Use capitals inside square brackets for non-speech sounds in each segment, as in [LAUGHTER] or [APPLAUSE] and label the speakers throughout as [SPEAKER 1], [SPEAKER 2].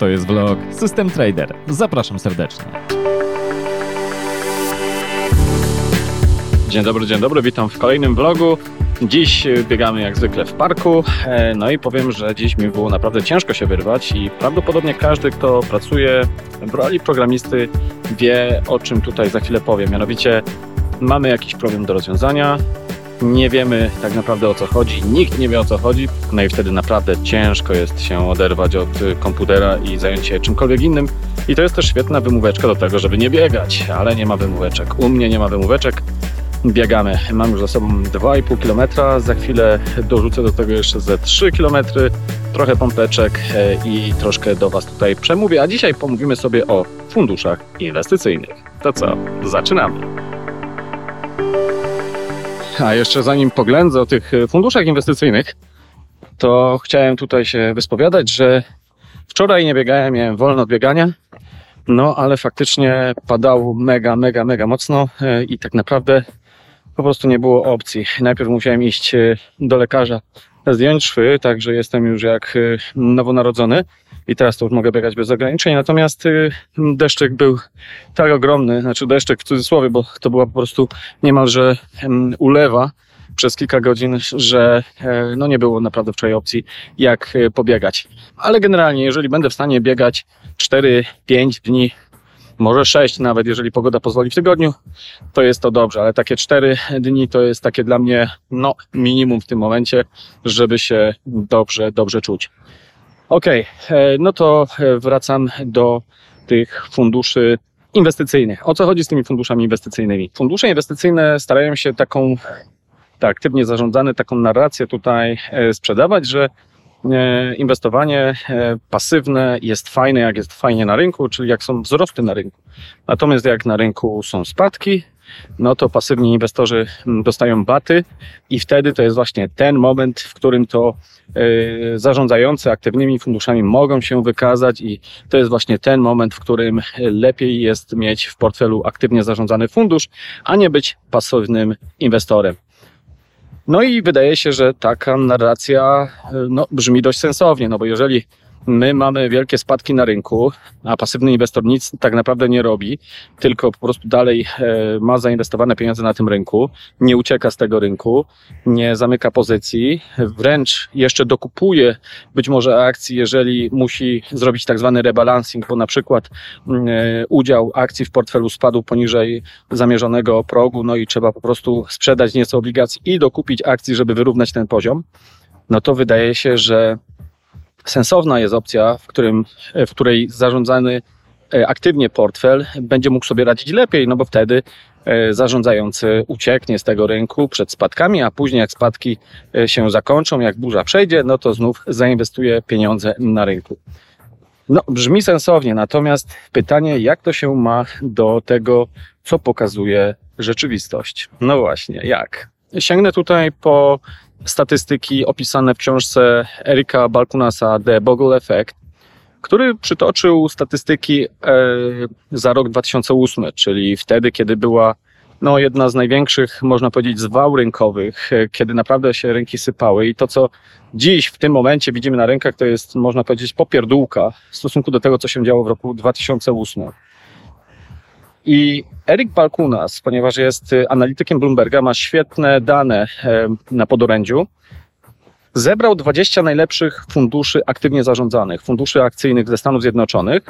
[SPEAKER 1] To jest vlog System Trader. Zapraszam serdecznie. Dzień dobry, dzień dobry, witam w kolejnym vlogu. Dziś biegamy jak zwykle w parku, e, no i powiem, że dziś mi było naprawdę ciężko się wyrwać i prawdopodobnie każdy, kto pracuje w roli programisty wie o czym tutaj za chwilę powiem. Mianowicie mamy jakiś problem do rozwiązania, nie wiemy tak naprawdę o co chodzi, nikt nie wie o co chodzi, no i wtedy naprawdę ciężko jest się oderwać od komputera i zająć się czymkolwiek innym. I to jest też świetna wymóweczka do tego, żeby nie biegać, ale nie ma wymóweczek. U mnie nie ma wymóweczek. Biegamy. Mam już za sobą 2,5 km. Za chwilę dorzucę do tego jeszcze ze 3 km, trochę pompeczek e, i troszkę do Was tutaj przemówię. A dzisiaj pomówimy sobie o funduszach inwestycyjnych. To co? Zaczynamy. A jeszcze zanim poględzę o tych funduszach inwestycyjnych, to chciałem tutaj się wyspowiadać, że wczoraj nie biegałem, miałem wolno od biegania, no ale faktycznie padało mega, mega, mega mocno e, i tak naprawdę po prostu nie było opcji. Najpierw musiałem iść e, do lekarza zdjąć szwy, także jestem już jak e, nowonarodzony i teraz to już mogę biegać bez ograniczeń. Natomiast deszczek był tak ogromny, znaczy deszczek w cudzysłowie, bo to była po prostu niemalże ulewa przez kilka godzin, że no nie było naprawdę wczoraj opcji, jak pobiegać. Ale generalnie, jeżeli będę w stanie biegać 4-5 dni może 6 nawet, jeżeli pogoda pozwoli w tygodniu, to jest to dobrze, ale takie 4 dni to jest takie dla mnie, no, minimum w tym momencie, żeby się dobrze, dobrze czuć. Ok, no to wracam do tych funduszy inwestycyjnych. O co chodzi z tymi funduszami inwestycyjnymi? Fundusze inwestycyjne starają się taką, tak, aktywnie zarządzane, taką narrację tutaj e, sprzedawać, że E, inwestowanie e, pasywne jest fajne, jak jest fajnie na rynku, czyli jak są wzrosty na rynku. Natomiast jak na rynku są spadki, no to pasywni inwestorzy dostają baty i wtedy to jest właśnie ten moment, w którym to e, zarządzający aktywnymi funduszami mogą się wykazać i to jest właśnie ten moment, w którym lepiej jest mieć w portfelu aktywnie zarządzany fundusz, a nie być pasywnym inwestorem. No i wydaje się, że taka narracja no, brzmi dość sensownie, no bo jeżeli my mamy wielkie spadki na rynku, a pasywny inwestor nic tak naprawdę nie robi, tylko po prostu dalej e, ma zainwestowane pieniądze na tym rynku, nie ucieka z tego rynku, nie zamyka pozycji, wręcz jeszcze dokupuje być może akcji, jeżeli musi zrobić tak zwany rebalancing, bo na przykład e, udział akcji w portfelu spadł poniżej zamierzonego progu, no i trzeba po prostu sprzedać nieco obligacji i dokupić akcji, żeby wyrównać ten poziom, no to wydaje się, że sensowna jest opcja, w, którym, w której zarządzany e, aktywnie portfel będzie mógł sobie radzić lepiej, no bo wtedy e, zarządzający ucieknie z tego rynku przed spadkami, a później jak spadki e, się zakończą, jak burza przejdzie, no to znów zainwestuje pieniądze na rynku. No, brzmi sensownie, natomiast pytanie, jak to się ma do tego, co pokazuje rzeczywistość? No właśnie, jak? Sięgnę tutaj po statystyki opisane w książce Erika Balkunasa The Bogle Effect, który przytoczył statystyki e, za rok 2008, czyli wtedy, kiedy była no, jedna z największych, można powiedzieć, zwał rynkowych, e, kiedy naprawdę się rynki sypały i to, co dziś w tym momencie widzimy na rynkach, to jest, można powiedzieć, popierdółka w stosunku do tego, co się działo w roku 2008. I Erik Balkunas, ponieważ jest y, analitykiem Bloomberga, ma świetne dane na podorędziu zebrał 20 najlepszych funduszy aktywnie zarządzanych, funduszy akcyjnych ze Stanów Zjednoczonych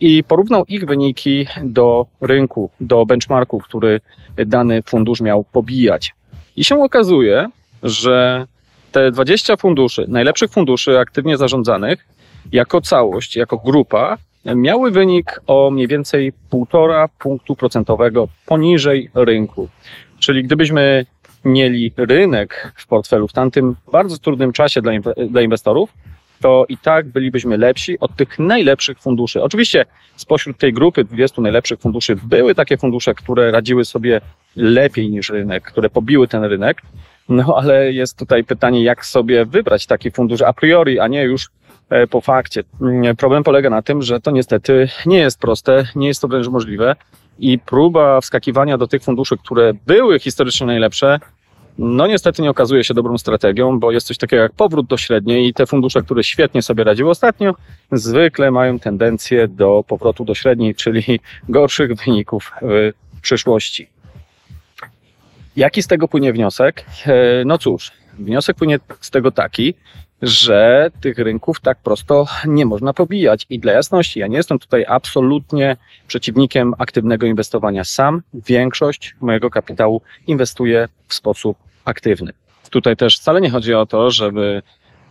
[SPEAKER 1] i porównał ich wyniki do rynku, do benchmarku, który dany fundusz miał pobijać. I się okazuje, że te 20 funduszy, najlepszych funduszy aktywnie zarządzanych, jako całość, jako grupa, miały wynik o mniej więcej 1,5 punktu procentowego poniżej rynku. Czyli gdybyśmy mieli rynek w portfelu w tamtym bardzo trudnym czasie dla, dla inwestorów, to i tak bylibyśmy lepsi od tych najlepszych funduszy. Oczywiście spośród tej grupy 20 najlepszych funduszy były takie fundusze, które radziły sobie lepiej niż rynek, które pobiły ten rynek. No ale jest tutaj pytanie, jak sobie wybrać taki fundusz a priori, a nie już po fakcie. Mm, problem polega na tym, że to niestety nie jest proste, nie jest to wręcz możliwe i próba wskakiwania do tych funduszy, które były historycznie najlepsze, no niestety nie okazuje się dobrą strategią, bo jest coś takiego jak powrót do średniej i te fundusze, które świetnie sobie radziły ostatnio, zwykle mają tendencję do powrotu do średniej, czyli gorszych wyników w przyszłości. Jaki z tego płynie wniosek? E, no cóż, wniosek płynie z tego taki, że tych rynków tak prosto nie można pobijać. I dla jasności, ja nie jestem tutaj absolutnie przeciwnikiem aktywnego inwestowania. Sam większość mojego kapitału inwestuję w sposób aktywny. Tutaj też wcale nie chodzi o to, żeby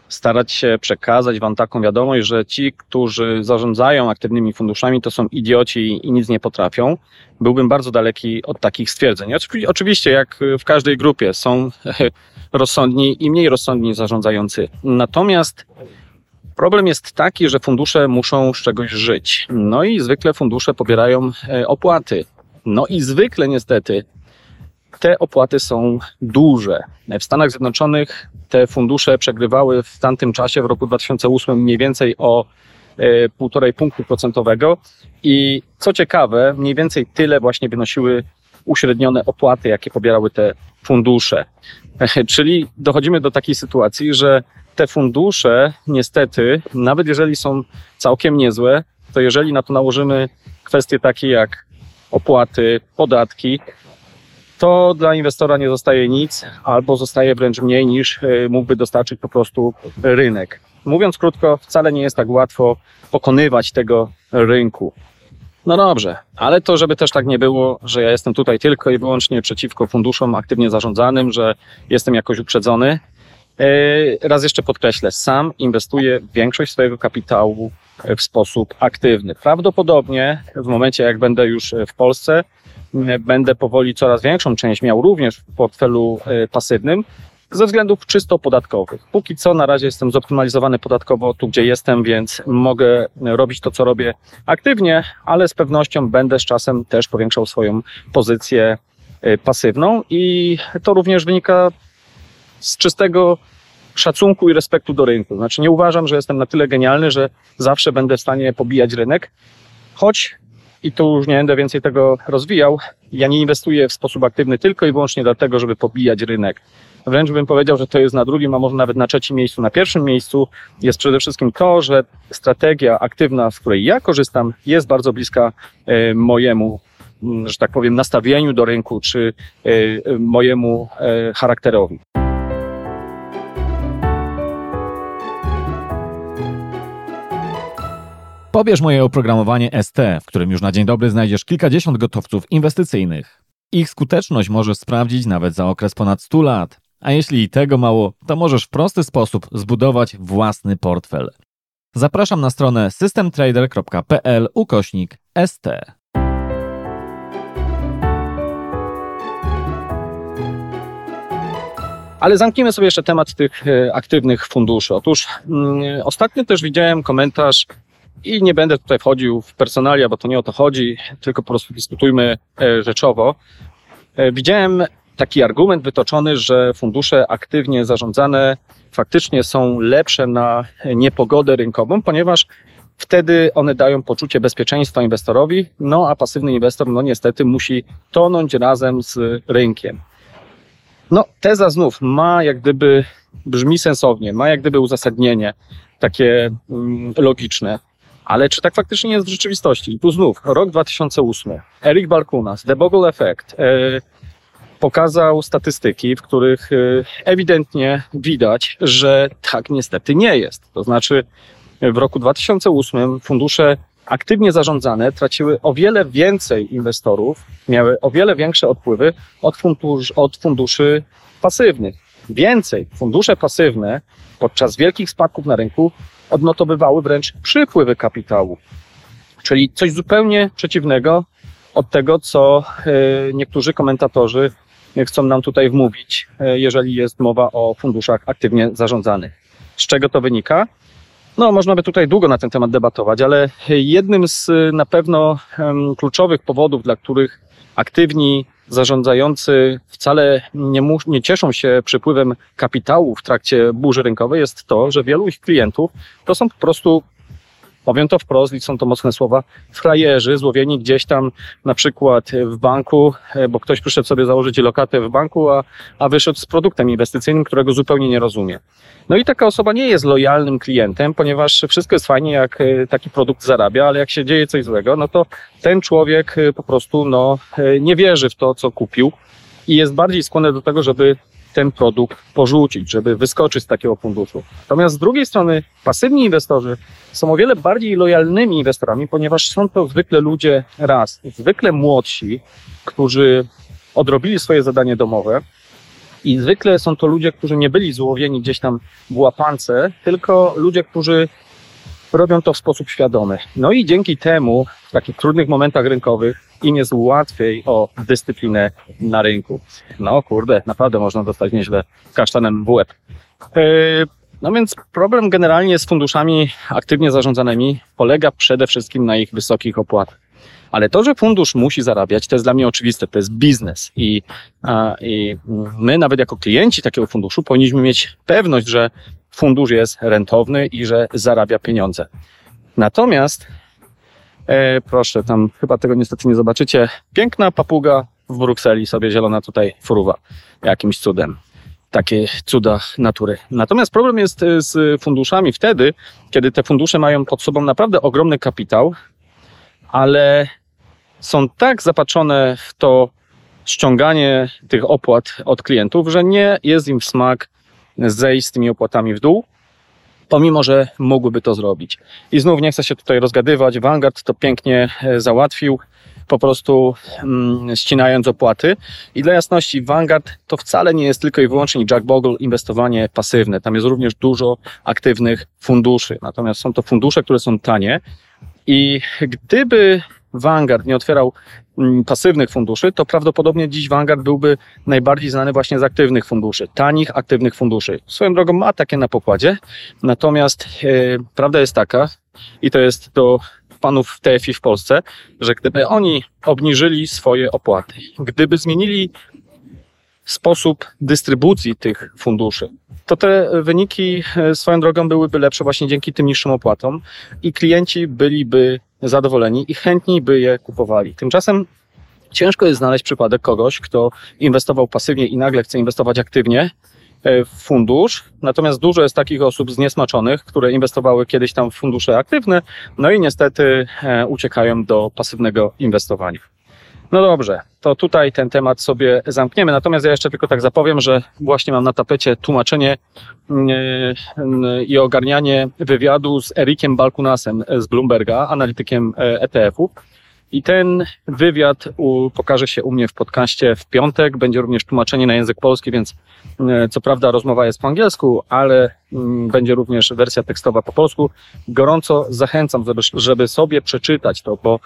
[SPEAKER 1] starać się przekazać Wam taką wiadomość, że ci, którzy zarządzają aktywnymi funduszami, to są idioci i nic nie potrafią. Byłbym bardzo daleki od takich stwierdzeń. Oczywiście, jak w każdej grupie, są [LAUGHS] rozsądni i mniej rozsądni zarządzający. Natomiast problem jest taki, że fundusze muszą z czegoś żyć. No i zwykle fundusze pobierają e, opłaty. No i zwykle niestety te opłaty są duże. W Stanach Zjednoczonych te fundusze przegrywały w tamtym czasie, w roku 2008, mniej więcej o 1,5 e, punktu procentowego. I co ciekawe, mniej więcej tyle właśnie wynosiły uśrednione opłaty, jakie pobierały te fundusze. [LAUGHS] Czyli dochodzimy do takiej sytuacji, że te fundusze, niestety, nawet jeżeli są całkiem niezłe, to jeżeli na to nałożymy kwestie takie jak opłaty, podatki, to dla inwestora nie zostaje nic, albo zostaje wręcz mniej niż e, mógłby dostarczyć po prostu rynek. Mówiąc krótko, wcale nie jest tak łatwo pokonywać tego rynku. No dobrze, ale to, żeby też tak nie było, że ja jestem tutaj tylko i wyłącznie przeciwko funduszom aktywnie zarządzanym, że jestem jakoś uprzedzony. E, raz jeszcze podkreślę, sam inwestuję większość swojego kapitału w sposób aktywny. Prawdopodobnie w momencie, jak będę już w Polsce, będę powoli coraz większą część miał również w portfelu e, pasywnym, ze względów czysto podatkowych. Póki co na razie jestem zoptymalizowany podatkowo tu, gdzie jestem, więc mogę robić to, co robię aktywnie, ale z pewnością będę z czasem też powiększał swoją pozycję e, pasywną i to również wynika z czystego szacunku i respektu do rynku. Znaczy nie uważam, że jestem na tyle genialny, że zawsze będę w stanie pobijać rynek, choć i tu już nie będę więcej tego rozwijał. Ja nie inwestuję w sposób aktywny tylko i wyłącznie dlatego, żeby pobijać rynek. Wręcz bym powiedział, że to jest na drugim, a może nawet na trzecim miejscu. Na pierwszym miejscu jest przede wszystkim to, że strategia aktywna, z której ja korzystam, jest bardzo bliska e, mojemu, że tak powiem, nastawieniu do rynku, czy e, mojemu e, charakterowi.
[SPEAKER 2] Pobierz moje oprogramowanie ST, w którym już na dzień dobry znajdziesz kilkadziesiąt gotowców inwestycyjnych. Ich skuteczność możesz sprawdzić nawet za okres ponad 100 lat. A jeśli tego mało, to możesz w prosty sposób zbudować własny portfel. Zapraszam na stronę systemtrader.pl ukośnik ST.
[SPEAKER 1] Ale zamknijmy sobie jeszcze temat tych e, aktywnych funduszy. Otóż mm, ostatnio też widziałem komentarz i nie będę tutaj wchodził w personalia, bo to nie o to chodzi, tylko po prostu dyskutujmy e, rzeczowo. E, widziałem taki argument wytoczony, że fundusze aktywnie zarządzane faktycznie są lepsze na niepogodę rynkową, ponieważ wtedy one dają poczucie bezpieczeństwa inwestorowi, no a pasywny inwestor, no niestety, musi tonąć razem z rynkiem. No, teza znów ma jak gdyby, brzmi sensownie, ma jak gdyby uzasadnienie takie mm, logiczne. Ale czy tak faktycznie jest w rzeczywistości? I tu znów, rok 2008, Eric Balkunas, The Bogle Effect, e, pokazał statystyki, w których y, ewidentnie widać, że tak niestety nie jest. To znaczy, w roku 2008 fundusze aktywnie zarządzane traciły o wiele więcej inwestorów, miały o wiele większe odpływy od, fundusz, od funduszy pasywnych. Więcej, fundusze pasywne podczas wielkich spadków na rynku odnotowywały wręcz przypływy kapitału. Czyli coś zupełnie przeciwnego od tego, co e, niektórzy komentatorzy chcą nam tutaj wmówić, e, jeżeli jest mowa o funduszach aktywnie zarządzanych. Z czego to wynika? No, można by tutaj długo na ten temat debatować, ale jednym z na pewno kluczowych powodów, dla których aktywni zarządzający wcale nie, nie cieszą się przypływem kapitału w trakcie burzy rynkowej, jest to, że wielu ich klientów to są po prostu powiem to wprost są to mocne słowa, frajerzy złowieni gdzieś tam na przykład w banku, e, bo ktoś przyszedł sobie założyć lokatę w banku, a, a wyszedł z produktem inwestycyjnym, którego zupełnie nie rozumie. No i taka osoba nie jest lojalnym klientem, ponieważ wszystko jest fajnie, jak e, taki produkt zarabia, ale jak się dzieje coś złego, no to ten człowiek e, po prostu no, nie wierzy w to, co kupił i jest bardziej skłonny do tego, żeby ten produkt porzucić, żeby wyskoczyć z takiego funduszu. Natomiast z drugiej strony pasywni inwestorzy są o wiele bardziej lojalnymi inwestorami, ponieważ są to zwykle ludzie raz, zwykle młodsi, którzy odrobili swoje zadanie domowe i zwykle są to ludzie, którzy nie byli złowieni gdzieś tam w łapance, tylko ludzie, którzy robią to w sposób świadomy. No i dzięki temu w takich trudnych momentach rynkowych im jest łatwiej o dyscyplinę na rynku. No kurde, naprawdę można dostać nieźle kasztanem w łeb. E, no więc problem generalnie z funduszami aktywnie zarządzanymi polega przede wszystkim na ich wysokich opłatach. Ale to, że fundusz musi zarabiać, to jest dla mnie oczywiste, to jest biznes. I, a, I my, nawet jako klienci takiego funduszu, powinniśmy mieć pewność, że fundusz jest rentowny i że zarabia pieniądze. Natomiast, e, proszę, tam chyba tego niestety nie zobaczycie, piękna papuga w Brukseli sobie zielona tutaj fruwa jakimś cudem. Takie cuda natury. Natomiast problem jest e, z funduszami wtedy, kiedy te fundusze mają pod sobą naprawdę ogromny kapitał, ale są tak zapatrzone w to ściąganie tych opłat od klientów, że nie jest im w smak zejść z tymi opłatami w dół, pomimo, że mogłyby to zrobić. I znów nie chcę się tutaj rozgadywać, Vanguard to pięknie e, załatwił, po prostu mm, ścinając opłaty. I dla jasności, Vanguard to wcale nie jest tylko i wyłącznie Jack Bogle inwestowanie pasywne. Tam jest również dużo aktywnych funduszy. Natomiast są to fundusze, które są tanie. I gdyby Vanguard nie otwierał mm, pasywnych funduszy, to prawdopodobnie dziś Vanguard byłby najbardziej znany właśnie z aktywnych funduszy, tanich aktywnych funduszy. Swoją drogą ma takie na pokładzie, natomiast e, prawda jest taka, i to jest do panów TFI w Polsce, że gdyby oni obniżyli swoje opłaty, gdyby zmienili sposób dystrybucji tych funduszy, to te wyniki e, swoją drogą byłyby lepsze właśnie dzięki tym niższym opłatom i klienci byliby zadowoleni i chętniej by je kupowali. Tymczasem ciężko jest znaleźć przypadek kogoś, kto inwestował pasywnie i nagle chce inwestować aktywnie e, w fundusz. Natomiast dużo jest takich osób zniesmaczonych, które inwestowały kiedyś tam w fundusze aktywne, no i niestety e, uciekają do pasywnego inwestowania. No dobrze, to tutaj ten temat sobie zamkniemy. Natomiast ja jeszcze tylko tak zapowiem, że właśnie mam na tapecie tłumaczenie mm, mm, i ogarnianie wywiadu z Erikiem Balkunasem z Bloomberga, analitykiem ETF-ów. E i ten wywiad u, pokaże się u mnie w podcaście w piątek. Będzie również tłumaczenie na język polski, więc e, co prawda rozmowa jest po angielsku, ale mm, będzie również wersja tekstowa po polsku. Gorąco zachęcam, żeby, żeby sobie przeczytać to, bo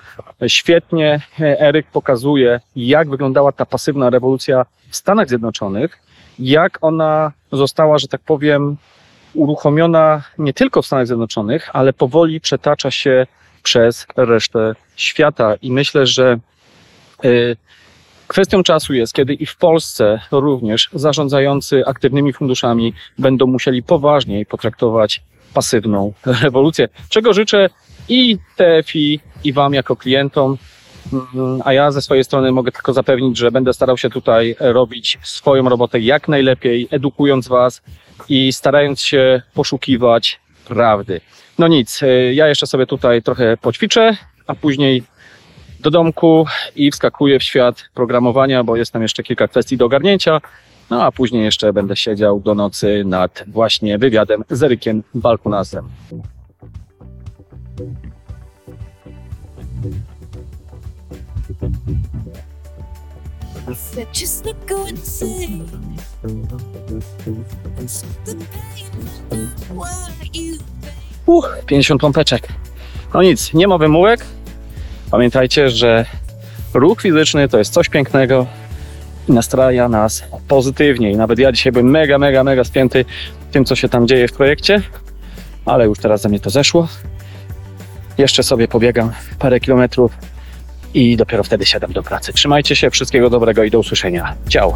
[SPEAKER 1] świetnie Eryk pokazuje, jak wyglądała ta pasywna rewolucja w Stanach Zjednoczonych, jak ona została, że tak powiem, uruchomiona nie tylko w Stanach Zjednoczonych, ale powoli przetacza się przez resztę świata. I myślę, że y, kwestią czasu jest, kiedy i w Polsce również zarządzający aktywnymi funduszami będą musieli poważniej potraktować pasywną rewolucję, czego życzę i TFI, i Wam jako klientom. Mm, a ja ze swojej strony mogę tylko zapewnić, że będę starał się tutaj robić swoją robotę jak najlepiej, edukując Was i starając się poszukiwać prawdy. No nic, e, ja jeszcze sobie tutaj trochę poćwiczę, a później do domku i wskakuję w świat programowania, bo jest tam jeszcze kilka kwestii do ogarnięcia. No a później jeszcze będę siedział do nocy nad właśnie wywiadem z Erykiem Balkunasem. Uch, 50 pompeczek. No nic, nie ma wymówek. Pamiętajcie, że ruch fizyczny to jest coś pięknego i nastraja nas pozytywnie. I nawet ja dzisiaj byłem mega, mega, mega spięty tym, co się tam dzieje w projekcie, ale już teraz za mnie to zeszło. Jeszcze sobie pobiegam parę kilometrów i dopiero wtedy siadam do pracy. Trzymajcie się, wszystkiego dobrego i do usłyszenia. Ciao!